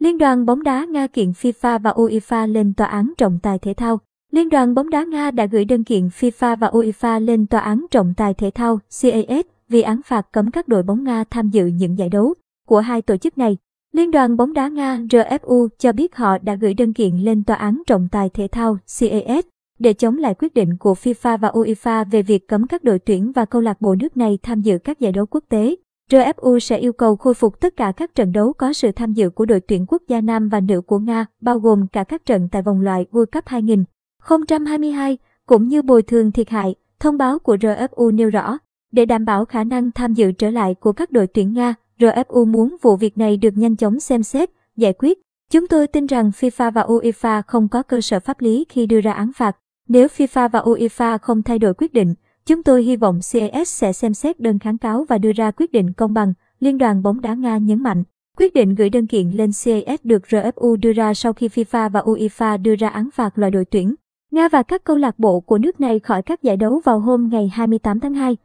Liên đoàn bóng đá Nga kiện FIFA và UEFA lên tòa án trọng tài thể thao. Liên đoàn bóng đá Nga đã gửi đơn kiện FIFA và UEFA lên tòa án trọng tài thể thao CAS vì án phạt cấm các đội bóng Nga tham dự những giải đấu của hai tổ chức này. Liên đoàn bóng đá Nga RFU cho biết họ đã gửi đơn kiện lên tòa án trọng tài thể thao CAS để chống lại quyết định của FIFA và UEFA về việc cấm các đội tuyển và câu lạc bộ nước này tham dự các giải đấu quốc tế. RFU sẽ yêu cầu khôi phục tất cả các trận đấu có sự tham dự của đội tuyển quốc gia nam và nữ của Nga, bao gồm cả các trận tại vòng loại World Cup 2022, cũng như bồi thường thiệt hại. Thông báo của RFU nêu rõ, để đảm bảo khả năng tham dự trở lại của các đội tuyển Nga, RFU muốn vụ việc này được nhanh chóng xem xét, giải quyết. Chúng tôi tin rằng FIFA và UEFA không có cơ sở pháp lý khi đưa ra án phạt. Nếu FIFA và UEFA không thay đổi quyết định, chúng tôi hy vọng CAS sẽ xem xét đơn kháng cáo và đưa ra quyết định công bằng, Liên đoàn bóng đá Nga nhấn mạnh. Quyết định gửi đơn kiện lên CAS được RFU đưa ra sau khi FIFA và UEFA đưa ra án phạt loại đội tuyển Nga và các câu lạc bộ của nước này khỏi các giải đấu vào hôm ngày 28 tháng 2.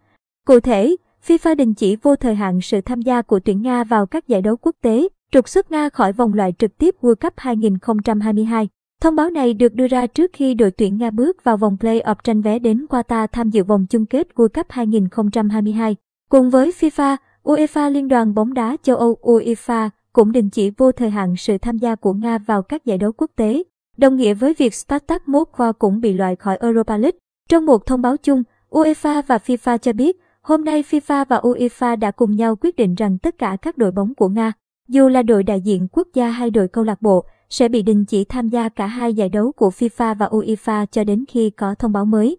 Cụ thể, FIFA đình chỉ vô thời hạn sự tham gia của tuyển Nga vào các giải đấu quốc tế, trục xuất Nga khỏi vòng loại trực tiếp World Cup 2022. Thông báo này được đưa ra trước khi đội tuyển Nga bước vào vòng play-off tranh vé đến Qatar tham dự vòng chung kết World Cup 2022. Cùng với FIFA, UEFA Liên đoàn bóng đá châu Âu UEFA cũng đình chỉ vô thời hạn sự tham gia của Nga vào các giải đấu quốc tế, đồng nghĩa với việc Spartak Moscow cũng bị loại khỏi Europa League. Trong một thông báo chung, UEFA và FIFA cho biết, hôm nay FIFA và UEFA đã cùng nhau quyết định rằng tất cả các đội bóng của Nga, dù là đội đại diện quốc gia hay đội câu lạc bộ, sẽ bị đình chỉ tham gia cả hai giải đấu của FIFA và UEFA cho đến khi có thông báo mới.